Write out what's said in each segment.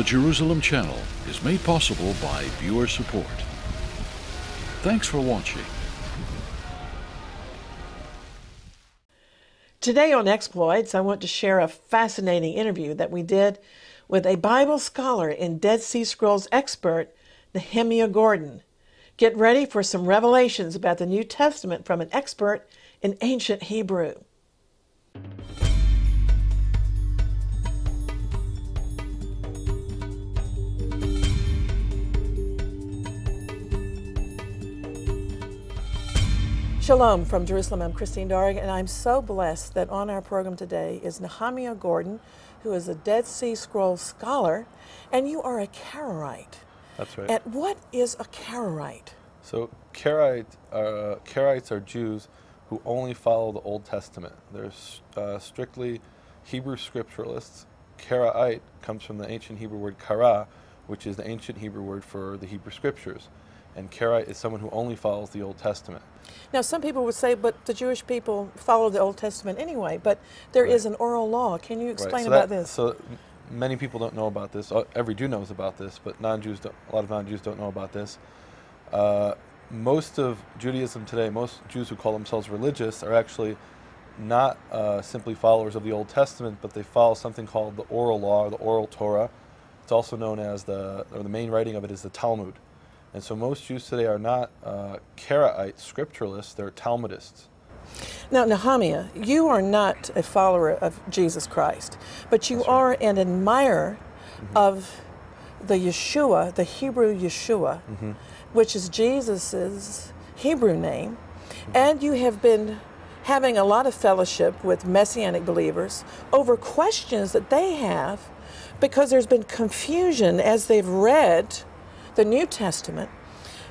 The Jerusalem Channel is made possible by viewer support. Thanks for watching. Today on Exploits, I want to share a fascinating interview that we did with a Bible scholar and Dead Sea Scrolls expert, Nehemiah Gordon. Get ready for some revelations about the New Testament from an expert in ancient Hebrew. Shalom from Jerusalem. I'm Christine Darg, and I'm so blessed that on our program today is Nehemiah Gordon, who is a Dead Sea Scrolls scholar, and you are a Karaite. That's right. And what is a Karaite? So Karaite, uh, Karaites are Jews who only follow the Old Testament. They're uh, strictly Hebrew scripturalists. Karaite comes from the ancient Hebrew word kara, which is the ancient Hebrew word for the Hebrew scriptures. And Karaite is someone who only follows the Old Testament. Now, some people would say, but the Jewish people follow the Old Testament anyway, but there Right. is an oral law. Can you explain Right, so about that- this? So many people don't know about this. Uh, Every Jew knows about this, but non-Jews, don't, a lot of non-Jews don't know about this. Uh, most of Judaism today, most Jews who call themselves religious, are actually not uh, simply followers of the Old Testament, but they follow something called the oral law, or the oral Torah. It's also known as the, or the main writing of it is the Talmud. And so most Jews today are not uh, Karaite scripturalists; they're Talmudists. Now, Nehemiah, you are not a follower of Jesus Christ, but you are an admirer Mm-hmm. of the Yeshua, the Hebrew Yeshua, Mm-hmm. which is Jesus' Hebrew name, Mm-hmm. and you have been having a lot of fellowship with Messianic believers over questions that they have because there's been confusion as they've read the New Testament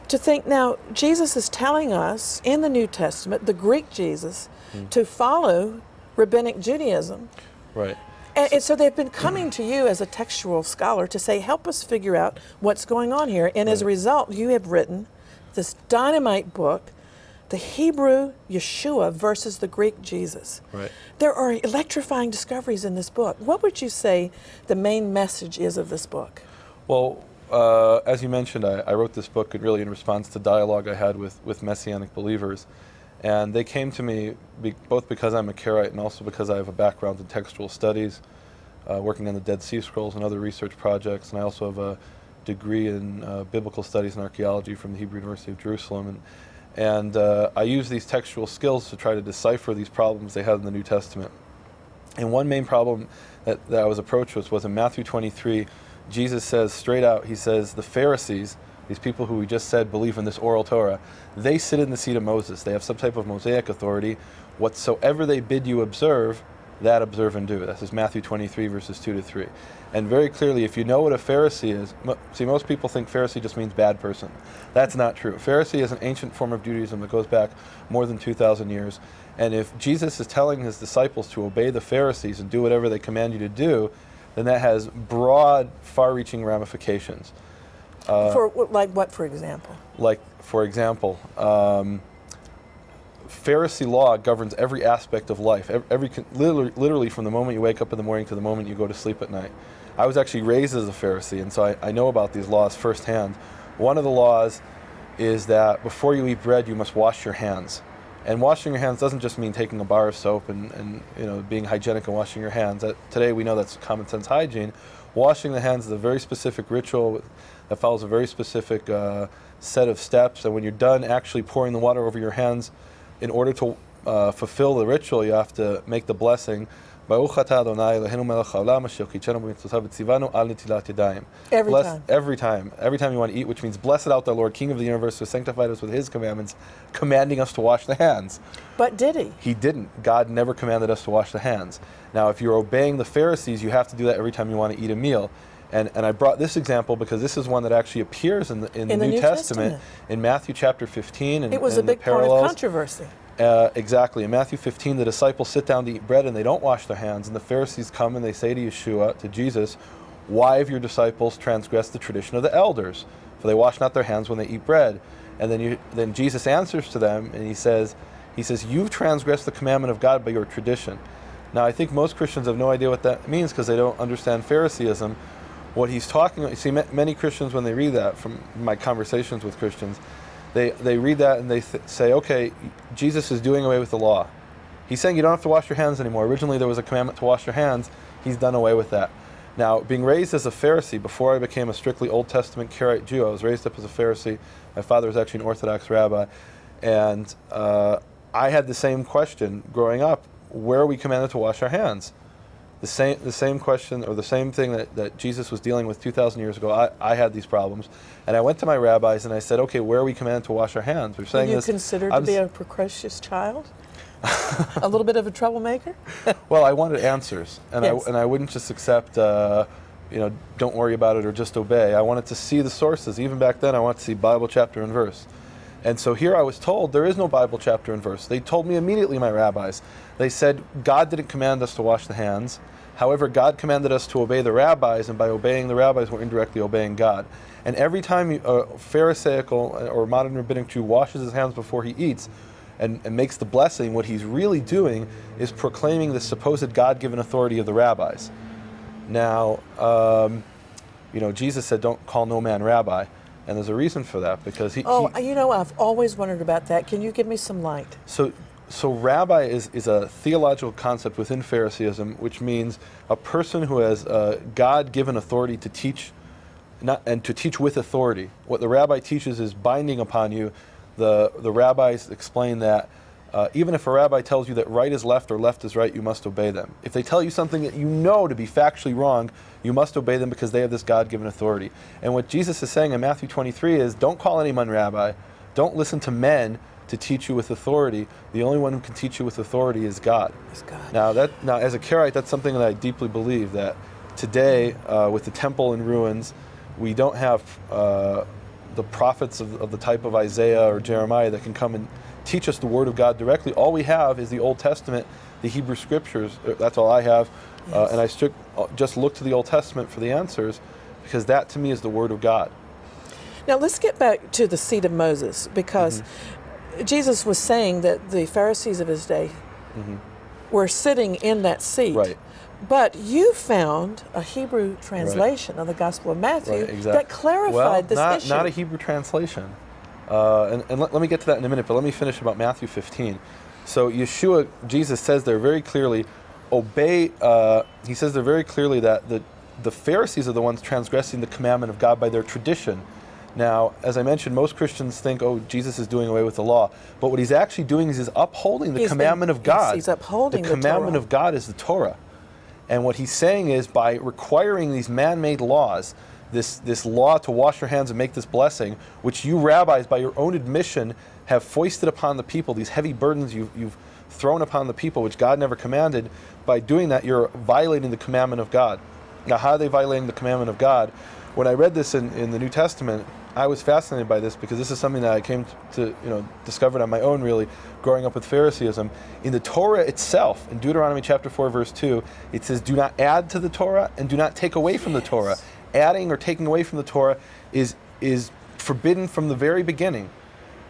to think now Jesus is telling us in the New Testament, the Greek Jesus, hmm. to follow rabbinic Judaism. Right. And, and so they've been coming to you as a textual scholar to say, help us figure out what's going on here. And as a result, you have written this dynamite book, The Hebrew Yeshua versus the Greek Jesus. Right. There are electrifying discoveries in this book. What would you say the main message is of this book? Well, uh, as you mentioned, I, I wrote this book really in response to dialogue I had with, with Messianic believers. And they came to me be, both because I'm a Karaite and also because I have a background in textual studies, uh, working on the Dead Sea Scrolls and other research projects. And I also have a degree in uh, biblical studies and archaeology from the Hebrew University of Jerusalem. And, and uh, I use these textual skills to try to decipher these problems they had in the New Testament. And one main problem that, that I was approached with was in Matthew 23, Jesus says straight out, he says, the Pharisees, these people who we just said believe in this oral Torah, they sit in the seat of Moses. They have some type of Mosaic authority. Whatsoever they bid you observe, that observe and do. This is Matthew 23, verses 2 to 3. And very clearly, if you know what a Pharisee is, see, most people think Pharisee just means bad person. That's not true. Pharisee is an ancient form of Judaism that goes back more than 2,000 years. And if Jesus is telling his disciples to obey the Pharisees and do whatever they command you to do, then that has broad, far reaching ramifications. Uh, for like what, for example? like, for example, um, Pharisee law governs every aspect of life, ev- every, literally, literally from the moment you wake up in the morning to the moment you go to sleep at night. I was actually raised as a Pharisee, and so I, I know about these laws firsthand. One of the laws is that before you eat bread, you must wash your hands. And washing your hands doesn't just mean taking a bar of soap and, and you know being hygienic and washing your hands. That, today we know that's common sense hygiene. Washing the hands is a very specific ritual that follows a very specific uh, set of steps. And when you're done actually pouring the water over your hands, in order to uh, fulfill the ritual, you have to make the blessing. Baruch atah Adonai Eloheinu melech haolam asher kitshenu b'mitzvotav v'tzivanu al netilat yadayim. Every Bless- time. Every time. Every time you want to eat, which means blessed out the Lord, King of the universe, who sanctified us with his commandments, commanding us to wash the hands. But did he? He didn't. God never commanded us to wash the hands. Now, if you're obeying the Pharisees, you have to do that every time you want to eat a meal. And, and I brought this example because this is one that actually appears in the, in the, In the New, New Testament, Testament. in Matthew chapter 15. And, It was a and the big point of controversy. Uh, exactly. In Matthew 15, the disciples sit down to eat bread and they don't wash their hands. And the Pharisees come and they say to Yeshua, to Jesus, Why have your disciples transgressed the tradition of the elders? For they wash not their hands when they eat bread. And then, you, then Jesus answers to them and he says, he says, You've transgressed the commandment of God by your tradition. Now, I think most Christians have no idea what that means because they don't understand Phariseeism. what he's talking. You see, ma- many Christians when they read that from my conversations with Christians, they they read that and they th- say, okay, Jesus is doing away with the law. He's saying you don't have to wash your hands anymore. Originally, there was a commandment to wash your hands. He's done away with that. Now, being raised as a Pharisee before I became a strictly Old Testament Karaite Jew, I was raised up as a Pharisee. My father was actually an Orthodox rabbi, and uh, I had the same question growing up: Where are we commanded to wash our hands? The same, the same question, or the same thing that, that Jesus was dealing with 2,000 years ago. I, I had these problems, and I went to my rabbis and I said, "Okay, where are we commanded to wash our hands?" We're Were you this. considered I'm to be a precocious child? a little bit of a troublemaker? Well, I wanted answers, and Yes. I and I wouldn't just accept, uh, you know, don't worry about it or just obey. I wanted to see the sources. Even back then, I wanted to see Bible chapter and verse. And so here I was told there is no Bible chapter and verse. They told me immediately, my rabbis. They said God didn't command us to wash the hands. However, God commanded us to obey the rabbis, and by obeying the rabbis, we're indirectly obeying God. And every time a Pharisaical or modern rabbinic Jew washes his hands before he eats, and, and makes the blessing, what he's really doing is proclaiming the supposed God given authority of the rabbis. Now, um, you know, Jesus said, Don't call no man rabbi. And there's a reason for that because he. Oh, he you know, I've always wondered about that. Can you give me some light? so, so rabbi is, is a theological concept within Phariseeism, which means a person who has uh, God given authority to teach not, and to teach with authority. What the rabbi teaches is binding upon you. The, the rabbis explain that uh, even if a rabbi tells you that right is left or left is right, you must obey them. If they tell you something that you know to be factually wrong, you must obey them because they have this God given authority. And what Jesus is saying in Matthew 23 is don't call anyone rabbi, don't listen to men to teach you with authority. The only one who can teach you with authority is God. Is God. Now, that, now as a Karaite, that's something that I deeply believe that today, uh, with the temple in ruins, we don't have uh, the prophets of, of the type of Isaiah or Jeremiah that can come and teach us the Word of God directly. All we have is the Old Testament, the Hebrew Scriptures. Uh, That's all I have. Uh, and I strict, uh, just look to the Old Testament for the answers because that to me is the Word of God. Now let's get back to the seat of Moses because Jesus was saying that the Pharisees of his day were sitting in that seat. Right. But you found a Hebrew translation of the Gospel of Matthew Right, exactly. that clarified well, this not, issue. not a Hebrew translation. Uh, and and let, let me get to that in a minute, but let me finish about Matthew 15. So Yeshua, Jesus says there very clearly, obey. Uh, he says there very clearly that the the Pharisees are the ones transgressing the commandment of God by their tradition. Now, as I mentioned, most Christians think, oh, Jesus is doing away with the law. But what he's actually doing is he's upholding the He's commandment of yes, God. he's upholding the the commandment Torah. of God is the Torah. And what he's saying is by requiring these man made laws, this, this law to wash your hands and make this blessing, which you rabbis, by your own admission, have foisted upon the people, these heavy burdens you've, you've thrown upon the people, which God never commanded, by doing that, you're violating the commandment of God. Now, how are they violating the commandment of God? When I read this in, in the New Testament, I was fascinated by this because this is something that I came to, you know, discovered on my own really, growing up with Phariseeism. In the Torah itself, in Deuteronomy chapter 4, verse 2, it says, Do not add to the Torah and do not take away from the Torah. Adding or taking away from the Torah is, is forbidden from the very beginning.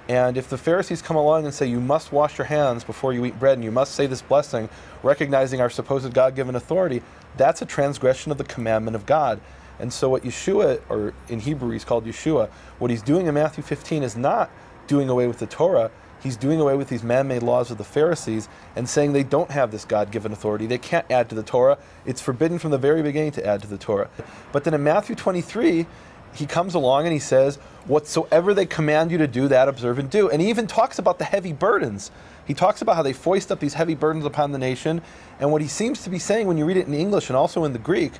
And if the Pharisees come along and say, You must wash your hands before you eat bread and you must say this blessing, recognizing our supposed God given authority, that's a transgression of the commandment of God. And so, what Yeshua, or in Hebrew he's called Yeshua, what he's doing in Matthew 15 is not doing away with the Torah. He's doing away with these man made laws of the Pharisees and saying they don't have this God given authority. They can't add to the Torah. It's forbidden from the very beginning to add to the Torah. But then in Matthew 23, he comes along and he says, Whatsoever they command you to do, that observe and do. And he even talks about the heavy burdens. He talks about how they foist up these heavy burdens upon the nation. And what he seems to be saying when you read it in English and also in the Greek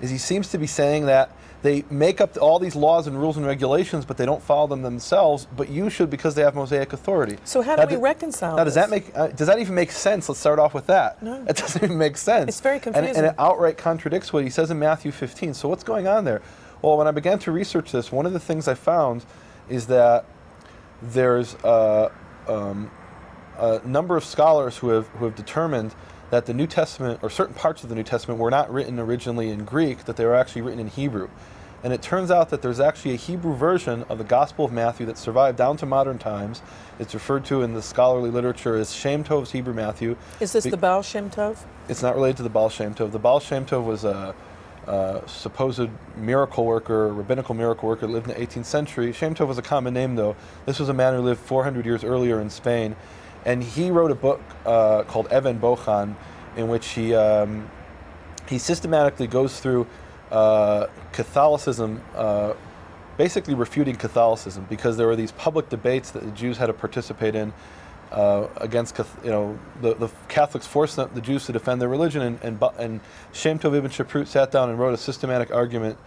is he seems to be saying that they make up all these laws and rules and regulations, but they don't follow them themselves. But you should because they have Mosaic authority. So how do Now, we d- reconcile Now, does that make uh, does that even make sense? Let's start off with that. No. it doesn't even make sense. It's very And- And, it outright contradicts what he says in Matthew 15. So what's going on there? Well, when I began to research this, one of the things I found is that there's uh, um, a number of scholars who have who have determined that the New Testament or certain parts of the New Testament were not written originally in Greek; that they were actually written in Hebrew. And it turns out that there's actually a Hebrew version of the Gospel of Matthew that survived down to modern times. It's referred to in the scholarly literature as Shem Tov's Hebrew Matthew. Is this Be- the Baal Shem Tov? it's not related to the Baal Shem Tov. The Baal Shem Tov was a, uh, supposed miracle worker, rabbinical miracle worker, lived in the 18th century. Shem Tov was a common name, though. This was a man who lived 400 years earlier in Spain, and he wrote a book uh, called Even Bohan, in which he um, he systematically goes through uh, Catholicism, uh, basically refuting Catholicism, because there were these public debates that the Jews had to participate in uh, against, you know, the, the Catholics forced the, Jews to defend their religion, and, and, and Shem Tov Ibn Shaprut sat down and wrote a systematic argument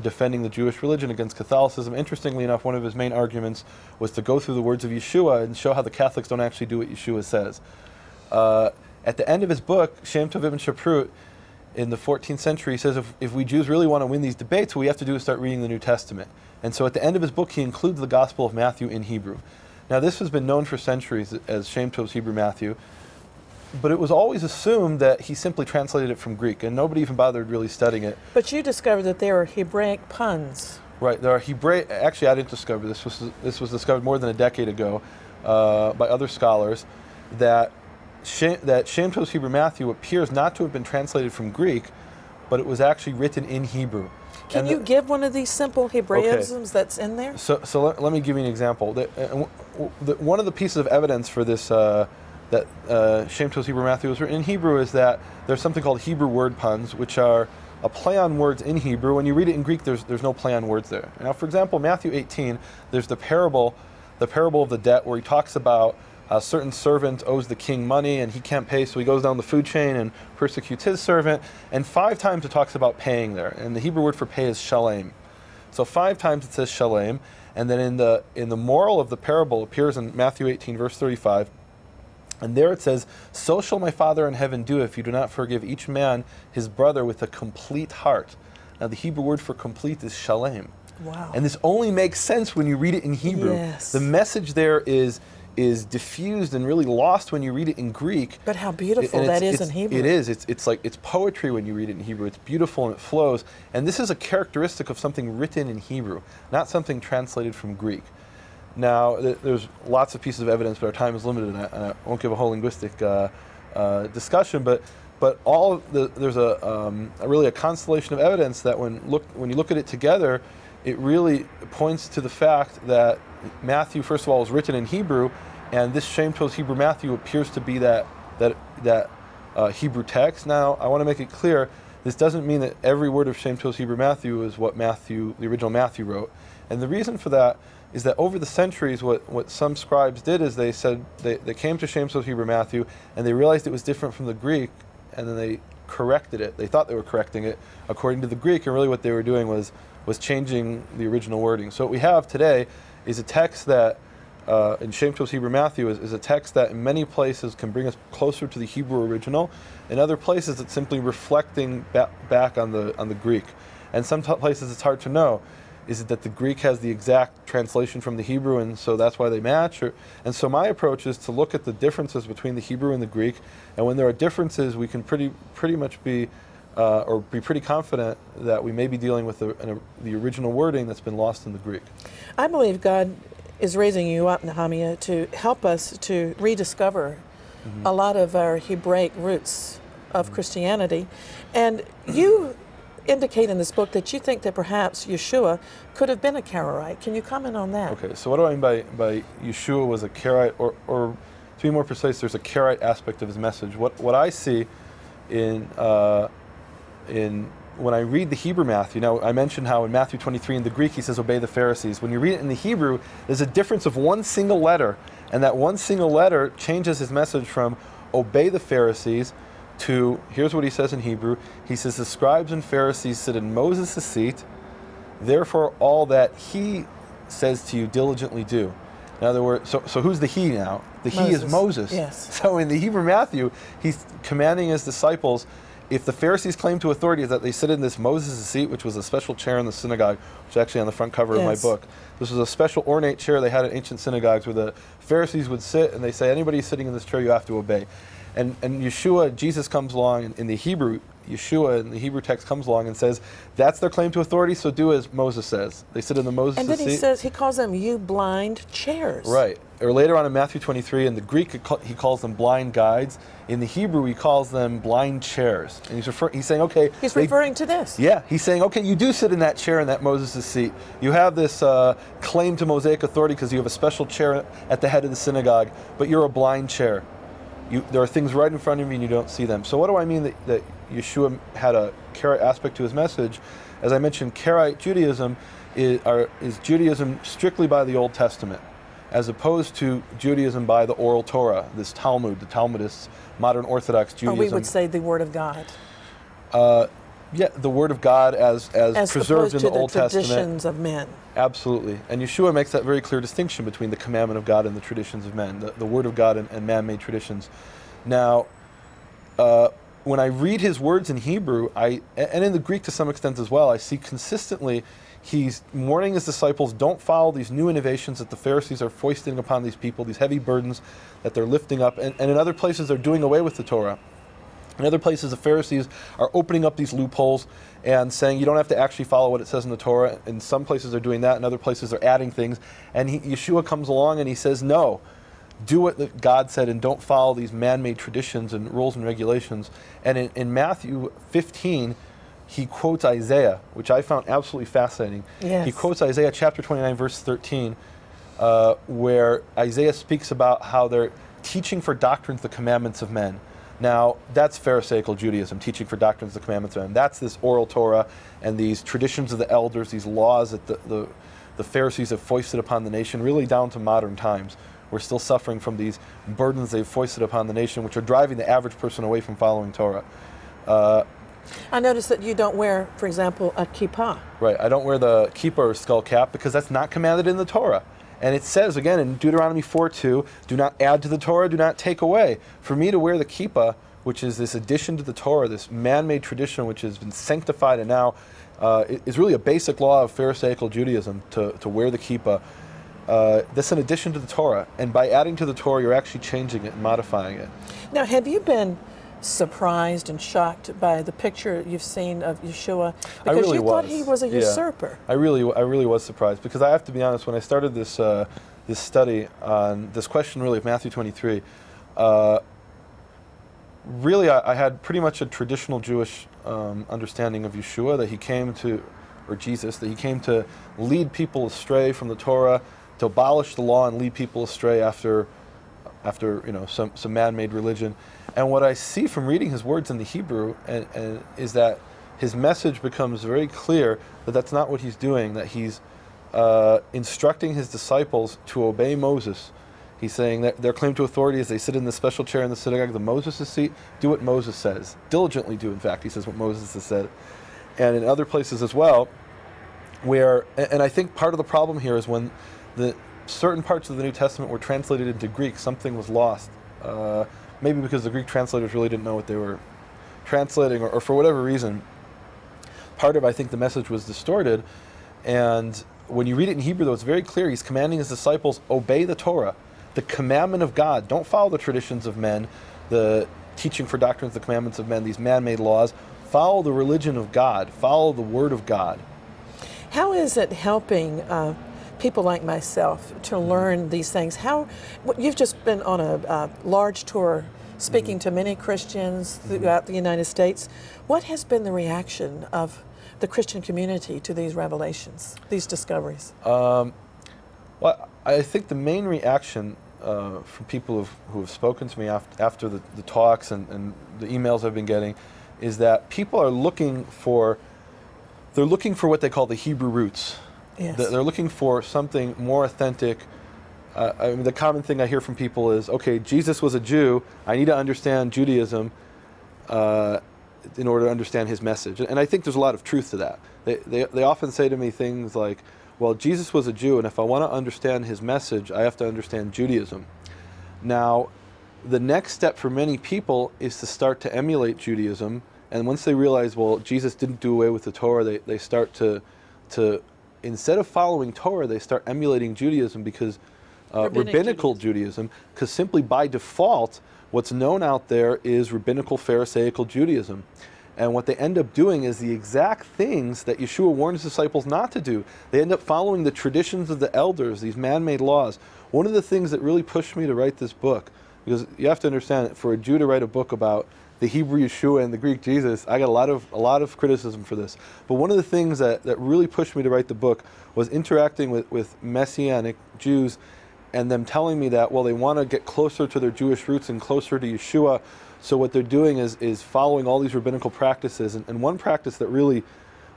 defending the Jewish religion against Catholicism. Interestingly enough, one of his main arguments was to go through the words of Yeshua and show how the Catholics don't actually do what Yeshua says. Uh, at the end of his book, Shem Tov Ibn Shaprut, in the 14th century, he says if, if we Jews really want to win these debates, what we have to do is start reading the New Testament. And so at the end of his book, he includes the Gospel of Matthew in Hebrew. Now, this has been known for centuries as Shem Tov's Hebrew Matthew, but it was always assumed that he simply translated it from Greek, and nobody even bothered really studying it. But you discovered that there are Hebraic puns. Right, there are Hebraic. Actually, I didn't discover this. Was this was discovered more than a decade ago uh, by other scholars that Shem, that Shem Tov's Hebrew Matthew appears not to have been translated from Greek, but it was actually written in Hebrew. Can And you the- give one of these simple Hebraisms that's in there? So, so let, let me give you an example. The, uh, w- w- the, one of the pieces of evidence for this uh, that uh, Shem Tov's Hebrew Matthew was written in Hebrew is that there's something called Hebrew word puns, which are a play on words in Hebrew. When you read it in Greek, there's there's no play on words there. Now, for example, Matthew 18, there's the parable, the parable of the debt, where he talks about a certain servant owes the king money and he can't pay, so he goes down the food chain and persecutes his servant. And five times it talks about paying there, and the Hebrew word for pay is shalem. So five times it says shalem, and then in the in the moral of the parable appears in Matthew 18 verse 35. And there it says, So shall my Father in heaven do if you do not forgive each man his brother with a complete heart. Now, the Hebrew word for complete is shalem. Wow. And this only makes sense when you read it in Hebrew. Yes. The message there is is diffused and really lost when you read it in Greek. But how beautiful And that it's- in Hebrew. It is. It's, it's like it's poetry when you read it in Hebrew. It's beautiful and it flows. And this is a characteristic of something written in Hebrew, not something translated from Greek. Now, th- there's lots of pieces of evidence, but our time is limited, and I, and I won't give a whole linguistic uh, uh, discussion. But but all the, there's a, um, a really a constellation of evidence that when look when you look at it together, it really points to the fact that Matthew, first of all, is written in Hebrew, and this Tov's Hebrew Matthew appears to be that that that uh, Hebrew text. Now, I want to make it clear. This doesn't mean that every word of Shem Tov's Hebrew Matthew is what Matthew, the original Matthew, wrote. And the reason for that is that over the centuries, what, what some scribes did is they said they, they came to Shem Tov's Hebrew Matthew and they realized it was different from the Greek, and then they corrected it. They thought they were correcting it according to the Greek, and really what they were doing was was changing the original wording. So what we have today is a text that uh, in Shem Tov's Hebrew Matthew is, is a text that in many places can bring us closer to the Hebrew original. In other places, it's simply reflecting ba- back on the on the Greek. And some t- places, it's hard to know. Is it that the Greek has the exact translation from the Hebrew, and so that's why they match? Or, and so my approach is to look at the differences between the Hebrew and the Greek, and when there are differences, we can pretty pretty much be uh, or be pretty confident that we may be dealing with the, an, the original wording that's been lost in the Greek. I believe God is raising you up, Nehemiah, to help us to rediscover Mm-hmm. a lot of our Hebraic roots of Christianity. And you indicate in this book that you think that perhaps Yeshua could have been a Karaite. Can you comment on that? Okay, so what do I mean by, by Yeshua was a Karaite, or, or to be more precise, there's a Karaite aspect of his message. What, what I see in, uh, in when I read the Hebrew Matthew, now I mentioned how in Matthew 23 in the Greek he says, obey the Pharisees. When you read it in the Hebrew, there's a difference of one single letter, and that one single letter changes his message from obey the Pharisees to, here's what he says in Hebrew. He says, the scribes and Pharisees sit in Moses' seat, Therefore, all that he says to you diligently do. In other words, so, so who's the he now? The he is Moses, Moses. yes. So in the Hebrew Matthew, he's commanding his disciples. If the Pharisees' claim to authority is that they sit in this Moses' seat, which was a special chair in the synagogue, which is actually on the front cover of my book. This was a special ornate chair they had in ancient synagogues where the Pharisees would sit and they say, anybody sitting in this chair you have to obey. And, and Yeshua, Jesus comes along in, the Hebrew, Yeshua in the Hebrew text comes along and says, that's their claim to authority, so do as Moses says. They sit in the Moses seat. And then he seat. says he calls them you blind chairs. Right. Or later on in Matthew 23, in the Greek, he calls them blind guides. In the Hebrew, he calls them blind chairs. And he's, refer- he's saying, okay. He's they- referring to this. yeah, he's saying, okay, you do sit in that chair in that Moses' seat. You have this uh, claim to Mosaic authority because you have a special chair at the head of the synagogue, but you're a blind chair. You, there are things right in front of you and you don't see them. So, what do I mean that, that Yeshua had a Karaite aspect to his message? As I mentioned, Karaite Judaism is, are, is Judaism strictly by the Old Testament, as opposed to Judaism by the oral Torah, this Talmud, the Talmudists, modern Orthodox Or Judaism. we would say the Word of God. Uh, yeah, the Word of God as, as, As preserved in to the Old Testament. traditions of men. Absolutely. And Yeshua makes that very clear distinction between the commandment of God and the traditions of men, the, the Word of God and, and man made traditions. Now, uh, when I read his words in Hebrew, I, and in the Greek to some extent as well, I see consistently he's warning his disciples don't follow these new innovations that the Pharisees are foisting upon these people, these heavy burdens that they're lifting up. And, and in other places, they're doing away with the Torah. In other places, the Pharisees are opening up these loopholes and saying you don't have to actually follow what it says in the Torah. In some places, they're doing that. In other places, they're adding things. And he, Yeshua comes along and he says, no, do what God said and don't follow these man made traditions and rules and regulations. And in, in Matthew 15, he quotes Isaiah, which I found absolutely fascinating. Yes. He quotes Isaiah chapter 29, verse 13, uh, where Isaiah speaks about how they're teaching for doctrines the commandments of men. Now, that's Pharisaical Judaism, teaching for doctrines of the commandments of men. That's this oral Torah and these traditions of the elders, these laws that the, the, the Pharisees have foisted upon the nation, really down to modern times. We're still suffering from these burdens they've foisted upon the nation, which are driving the average person away from following Torah. Uh, I notice that you don't wear, for example, a kippah. Right. I don't wear the kippah or skull cap because that's not commanded in the Torah. And it says again in Deuteronomy 4:2, do not add to the Torah, do not take away. For me to wear the kippah, which is this addition to the Torah, this man made tradition which has been sanctified and now uh, is really a basic law of Pharisaical Judaism to, to wear the kippah. Uh, that's an addition to the Torah. And by adding to the Torah, you're actually changing it and modifying it. Now, have you been surprised and shocked by the picture you've seen of Yeshua? Because I really you was. thought he was a Yeah. usurper. I really, I really was surprised because I have to be honest. When I started this uh, this study on this question, really of Matthew 23, uh, really I, I had pretty much a traditional Jewish um, understanding of Yeshua that he came to, or Jesus, that he came to lead people astray from the Torah, to abolish the law and lead people astray after after you know some, some man-made religion. And what I see from reading his words in the Hebrew and, and is that his message becomes very clear that that's not what he's doing. That he's uh, instructing his disciples to obey Moses. He's saying that their claim to authority is they sit in the special chair in the synagogue, the Moses' seat, do what Moses says. Diligently do, in fact, he says what Moses has said. And in other places as well, where and and I think part of the problem here is when the certain parts of the New Testament were translated into Greek, something was lost. Uh, maybe because the Greek translators really didn't know what they were translating, or, or for whatever reason. Part of I think the message was distorted, and when you read it in Hebrew, though, it's very clear. He's commanding his disciples obey the Torah, the commandment of God. Don't follow the traditions of men, the teaching for doctrines, the commandments of men, these man-made laws. Follow the religion of God. Follow the word of God. How is it helping uh, people like myself to learn these things? How you've just been on a large tour, speaking to many Christians throughout the United States. What has been the reaction of the Christian community to these revelations, these discoveries? Well, I think the main reaction uh, from people who've, who have spoken to me after, after the, the talks and, and the emails I've been getting is that people are looking for they're looking for what they call the Hebrew roots. Yes. They're looking for something more authentic. Uh, I mean, the common thing I hear from people is, okay, Jesus was a Jew. I need to understand Judaism uh, in order to understand his message. And I think there's a lot of truth to that. They, they, they often say to me things like, well, Jesus was a Jew, and if I want to understand his message, I have to understand Judaism. Now, the next step for many people is to start to emulate Judaism. And once they realize, well, Jesus didn't do away with the Torah, they, they start to, to, instead of following Torah, they start emulating Judaism because uh, Rabbinic rabbinical Judaism, because simply by default, What's known out there is rabbinical Pharisaical Judaism. And what they end up doing is the exact things that Yeshua warned his disciples not to do. They end up following the traditions of the elders, these man made laws. One of the things that really pushed me to write this book, because you have to understand, for a Jew to write a book about the Hebrew Yeshua and the Greek Jesus, I got a lot of a lot of criticism for this. But one of the things that, that really pushed me to write the book was interacting with, with Messianic Jews and them telling me that, well, they want to get closer to their Jewish roots and closer to Yeshua. So what they're doing is, is following all these rabbinical practices. And, and one practice that really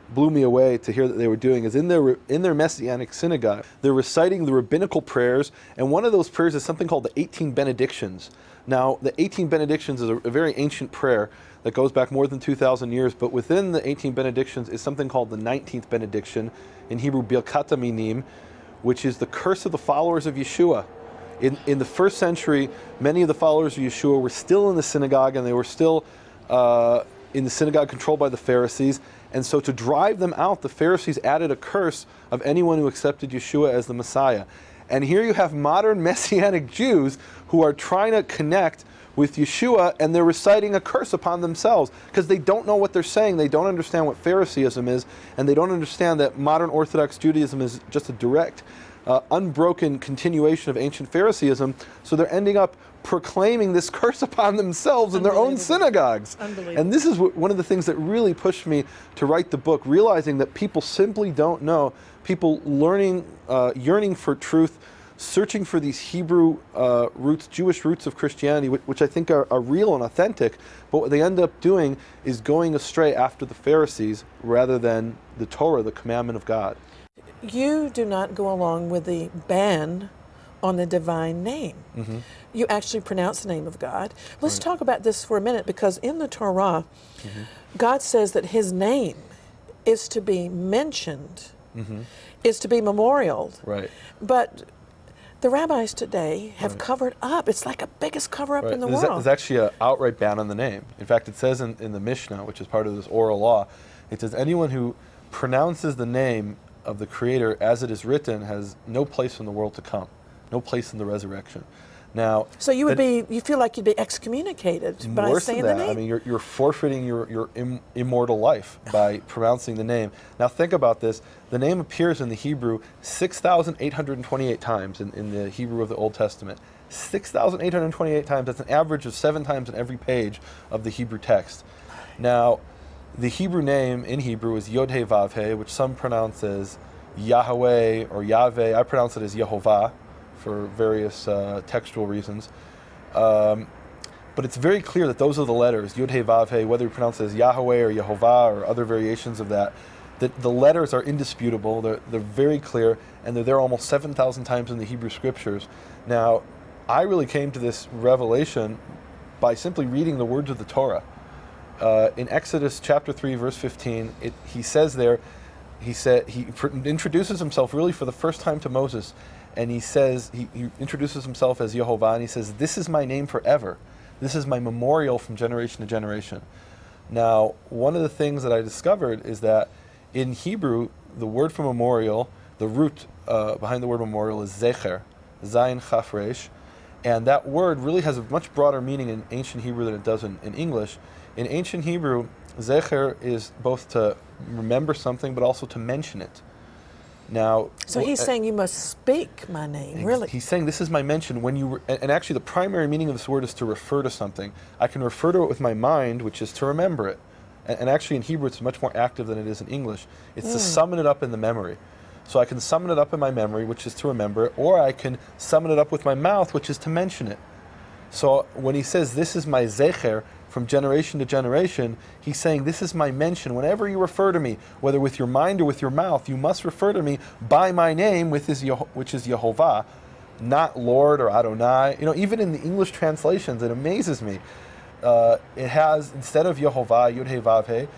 blew me away to hear that they were doing is in their in their messianic synagogue they're reciting the rabbinical prayers and one of those prayers is something called the 18 benedictions now the 18 benedictions is a, a very ancient prayer that goes back more than 2000 years but within the 18 benedictions is something called the 19th benediction in hebrew birkat minim which is the curse of the followers of yeshua in, in the first century many of the followers of yeshua were still in the synagogue and they were still uh, in the synagogue controlled by the pharisees and so to drive them out, the Pharisees added a curse of anyone who accepted Yeshua as the Messiah. And here you have modern Messianic Jews who are trying to connect with Yeshua and they're reciting a curse upon themselves because they don't know what they're saying. They don't understand what Phariseeism is, and they don't understand that modern Orthodox Judaism is just a direct, uh, unbroken continuation of ancient Phariseeism. So they're ending up proclaiming this curse upon themselves in their own synagogues. And this is one of the things that really pushed me to write the book, realizing that people simply don't know. People learning, uh, yearning for truth, searching for these Hebrew uh, roots, Jewish roots of Christianity, which, which I think are, are, real and authentic. But what they end up doing is going astray after the Pharisees rather than the Torah, the commandment of God. You do not go along with the ban on the divine name. Mm-hmm. You actually pronounce the name of God. Let's right. talk about this for a minute because in the Torah, mm-hmm. God says that His name is to be mentioned, mm-hmm. is to be memorialed. Right. But the rabbis today have right. covered up. It's like a biggest cover up right. in the there's world. A, there's actually an outright ban on the name. In fact, it says in, in the Mishnah, which is part of this oral law, it says anyone who pronounces the name of the Creator as it is written has no place in the world to come no place in the resurrection. Now, so you would be, you feel like you'd be excommunicated by saying the name. I mean, you're, you're forfeiting your, your Im, immortal life by pronouncing the name. Now, think about this. The name appears in the Hebrew 6,828 times in, in the Hebrew of the Old Testament. 6,828 times. That's an average of seven times in every page of the Hebrew text. Now, the Hebrew name in Hebrew is Yod He Vav He, which some pronounce as Yahweh or Yahweh. I pronounce it as Yehovah for various uh, textual reasons. Um, but it's very clear that those are the letters, Yud He Vav He, whether you pronounce it as Yahweh or Yehovah or other variations of that, that the letters are indisputable, they're, they're very clear, and they're there almost 7,000 times in the Hebrew scriptures. Now, I really came to this revelation by simply reading the words of the Torah. Uh, in Exodus chapter 3, verse 15, it, he says there, he said he introduces himself really for the first time to Moses and he says, he, he introduces himself as Yehovah, and he says, This is my name forever. This is my memorial from generation to generation. Now, one of the things that I discovered is that in Hebrew, the word for memorial, the root uh, behind the word memorial is zecher, zayin chaf resh, and that word really has a much broader meaning in ancient Hebrew than it does in, in English. In ancient Hebrew, zecher is both to remember something but also to mention it. Now, so he's uh, saying you must speak my name, really. He's saying this is my mention when you, and actually the primary meaning of this word is to refer to something. I can refer to it with my mind, which is to remember it. And, and actually in Hebrew it's much more active than it is in English. It's mm. to summon it up in the memory. So I can summon it up in my memory, which is to remember it, or I can summon it up with my mouth, which is to mention it. So when he says, This is my zecher, from generation to generation, he's saying, This is my mention. Whenever you refer to me, whether with your mind or with your mouth, you must refer to me by my name, which is, Yehovah, not Lord or Adonai. You know, even in the English translations, it amazes me. Uh, it has, instead of Yehovah, Yud He Vav He,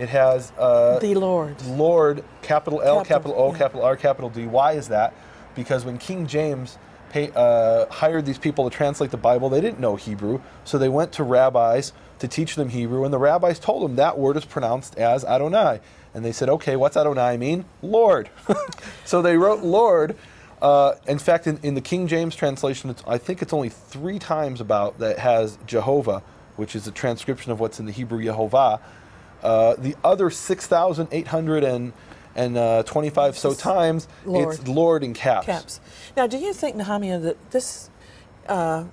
it has uh, the Lord. Lord, capital L, capital, capital O, yeah. capital R, capital D. Why is that? Because when King James pay, uh, hired these people to translate the Bible. They didn't know Hebrew, so they went to rabbis to teach them Hebrew, and the rabbis told them that word is pronounced as Adonai. And they said, okay, what's Adonai mean? Lord. so they wrote Lord Uh, in fact, in, in the King James translation, it's, I think it's only three times about that has Jehovah, which is a transcription of what's in the Hebrew Yehovah. Uh, the other 6,825 so times, Lord. it's Lord in caps. Caps. Now, do you think, Nehemiah, that this uh,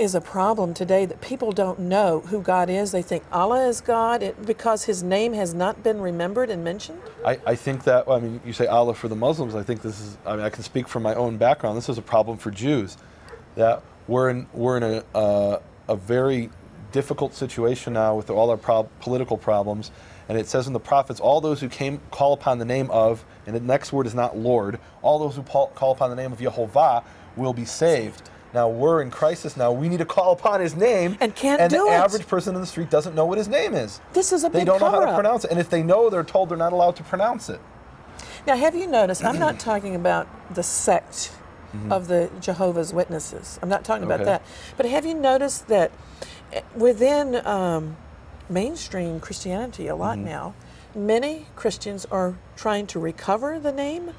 is a problem today that people don't know who God is? They think Allah is God because his name has not been remembered and mentioned? I, I think that, I mean, you say Allah for the Muslims. I think this is, I mean, I can speak from my own background. This is a problem for Jews. That we're in, we're in a, uh, a very difficult situation now with all our prob- political problems. And it says in the prophets, all those who came call upon the name of, and the next word is not Lord, all those who call, upon the name of Yehovah will be saved. Now we're in crisis now. We need to call upon his name. And can't and do the it. average person in the street doesn't know what his name is. This is a big. They big don't know how to cover-up. pronounce it. And if they know, they're told they're not allowed to pronounce it. Now, have you noticed? I'm not talking about the sect of the Jehovah's Witnesses. I'm not talking about Mm-hmm. Okay. that. But have you noticed that eh, within um, mainstream Christianity, a Mm-hmm. lot now, many Christians are trying to recover the name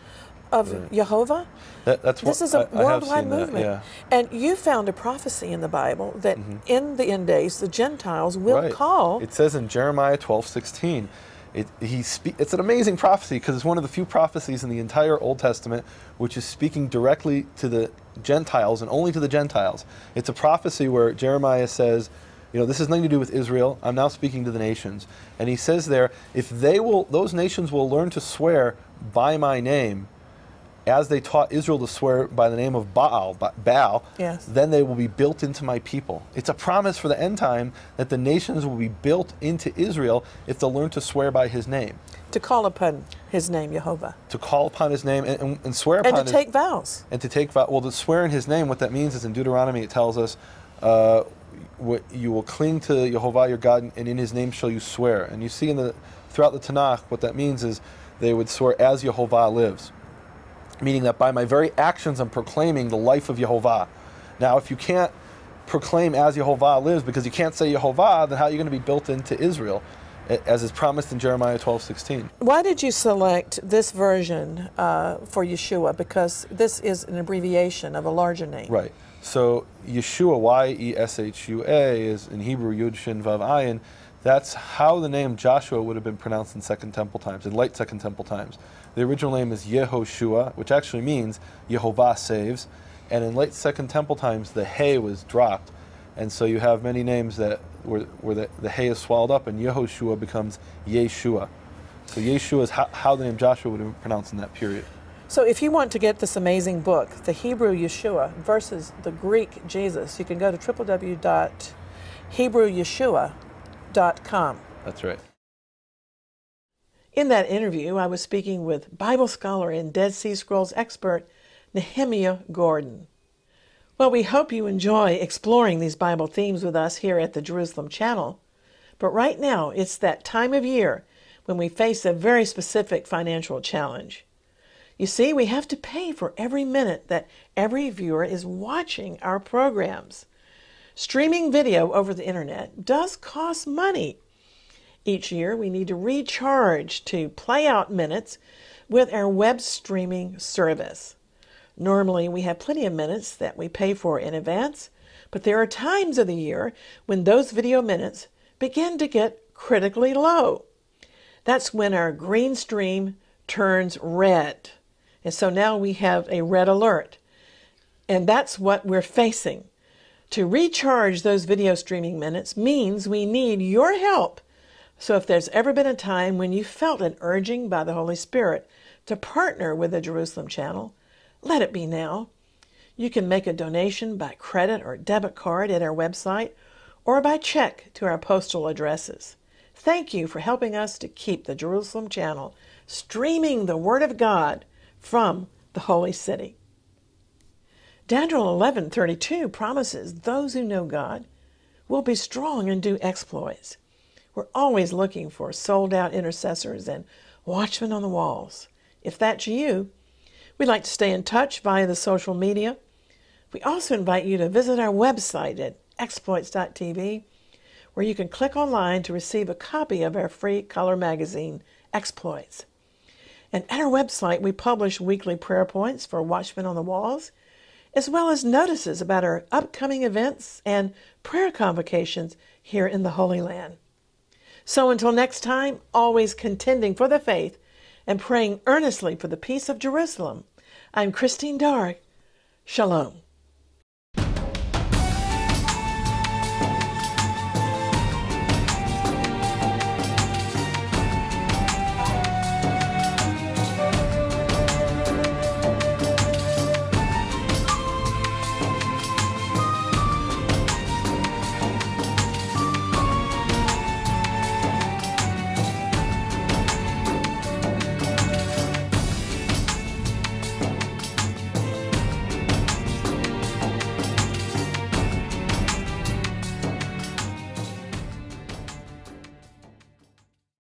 of Jehovah? That, that's This what is a I- I worldwide that, movement. yeah. And you found a prophecy in the Bible that mm-hmm. in the end days, the Gentiles will. Right. call. It says in Jeremiah 12, 16. It, he it's an amazing prophecy because it's one of the few prophecies in the entire Old Testament which is speaking directly to the Gentiles and only to the Gentiles. It's a prophecy where Jeremiah says, you know, this has nothing to do with Israel. I'm now speaking to the nations. And he says there, if they will, those nations will learn to swear by my name, as they taught Israel to swear by the name of Baal, Baal, Yes. then they will be built into my people. It's a promise for the end time that the nations will be built into Israel if they'll learn to swear by his name, to call upon his name, Jehovah, to call upon his name and, and, and swear and upon to his take vows. and to take vow. Well, to swear in his name, what that means is in Deuteronomy, it tells us, uh, what you will cling to Jehovah your God, and in his name shall you swear. And you see in the throughout the Tanakh, what that means is they would swear as Jehovah lives, meaning that by my very actions I'm proclaiming the life of Yehovah. Now, if you can't proclaim as Yehovah lives because you can't say Yehovah, then how are you going to be built into Israel, as is promised in Jeremiah 12:16? Why did you select this version uh, for Yeshua? Because this is an abbreviation of a larger name. Right. So Yeshua, Y E S H U A, is in Hebrew Yud Shin Vav Ayin. That's how the name Joshua would have been pronounced in Second Temple times, in late Second Temple times. The original name is Yehoshua, which actually means Yehovah saves. And in late Second Temple times, the Hey was dropped. And so you have many names that where, where the, the Hey is swallowed up, and Yehoshua becomes Yeshua. So Yeshua is how, how the name Joshua would have been pronounced in that period. So if you want to get this amazing book, the Hebrew Yeshua versus the Greek Jesus, you can go to www.hebrewyeshua.com. That's right. In that interview, I was speaking with Bible scholar and Dead Sea Scrolls expert Nehemiah Gordon. Well, we hope you enjoy exploring these Bible themes with us here at the Jerusalem Channel. But right now, it's that time of year when we face a very specific financial challenge. You see, we have to pay for every minute that every viewer is watching our programs. Streaming video over the internet does cost money. Each year, we need to recharge to play out minutes with our web streaming service. Normally, we have plenty of minutes that we pay for in advance, but there are times of the year when those video minutes begin to get critically low. That's when our green stream turns red. And so now we have a red alert. And that's what we're facing. To recharge those video streaming minutes means we need your help. So if there's ever been a time when you felt an urging by the Holy Spirit to partner with the Jerusalem channel, let it be now. You can make a donation by credit or debit card at our website or by check to our postal addresses. Thank you for helping us to keep the Jerusalem channel streaming the Word of God from the Holy City. Daniel 11:32 promises those who know God will be strong and do exploits. We're always looking for sold-out intercessors and watchmen on the walls. If that's you, we'd like to stay in touch via the social media. We also invite you to visit our website at exploits.tv, where you can click online to receive a copy of our free color magazine, Exploits. And at our website, we publish weekly prayer points for Watchmen on the Walls, as well as notices about our upcoming events and prayer convocations here in the Holy Land. So until next time, always contending for the faith and praying earnestly for the peace of Jerusalem, I'm Christine Darg. Shalom.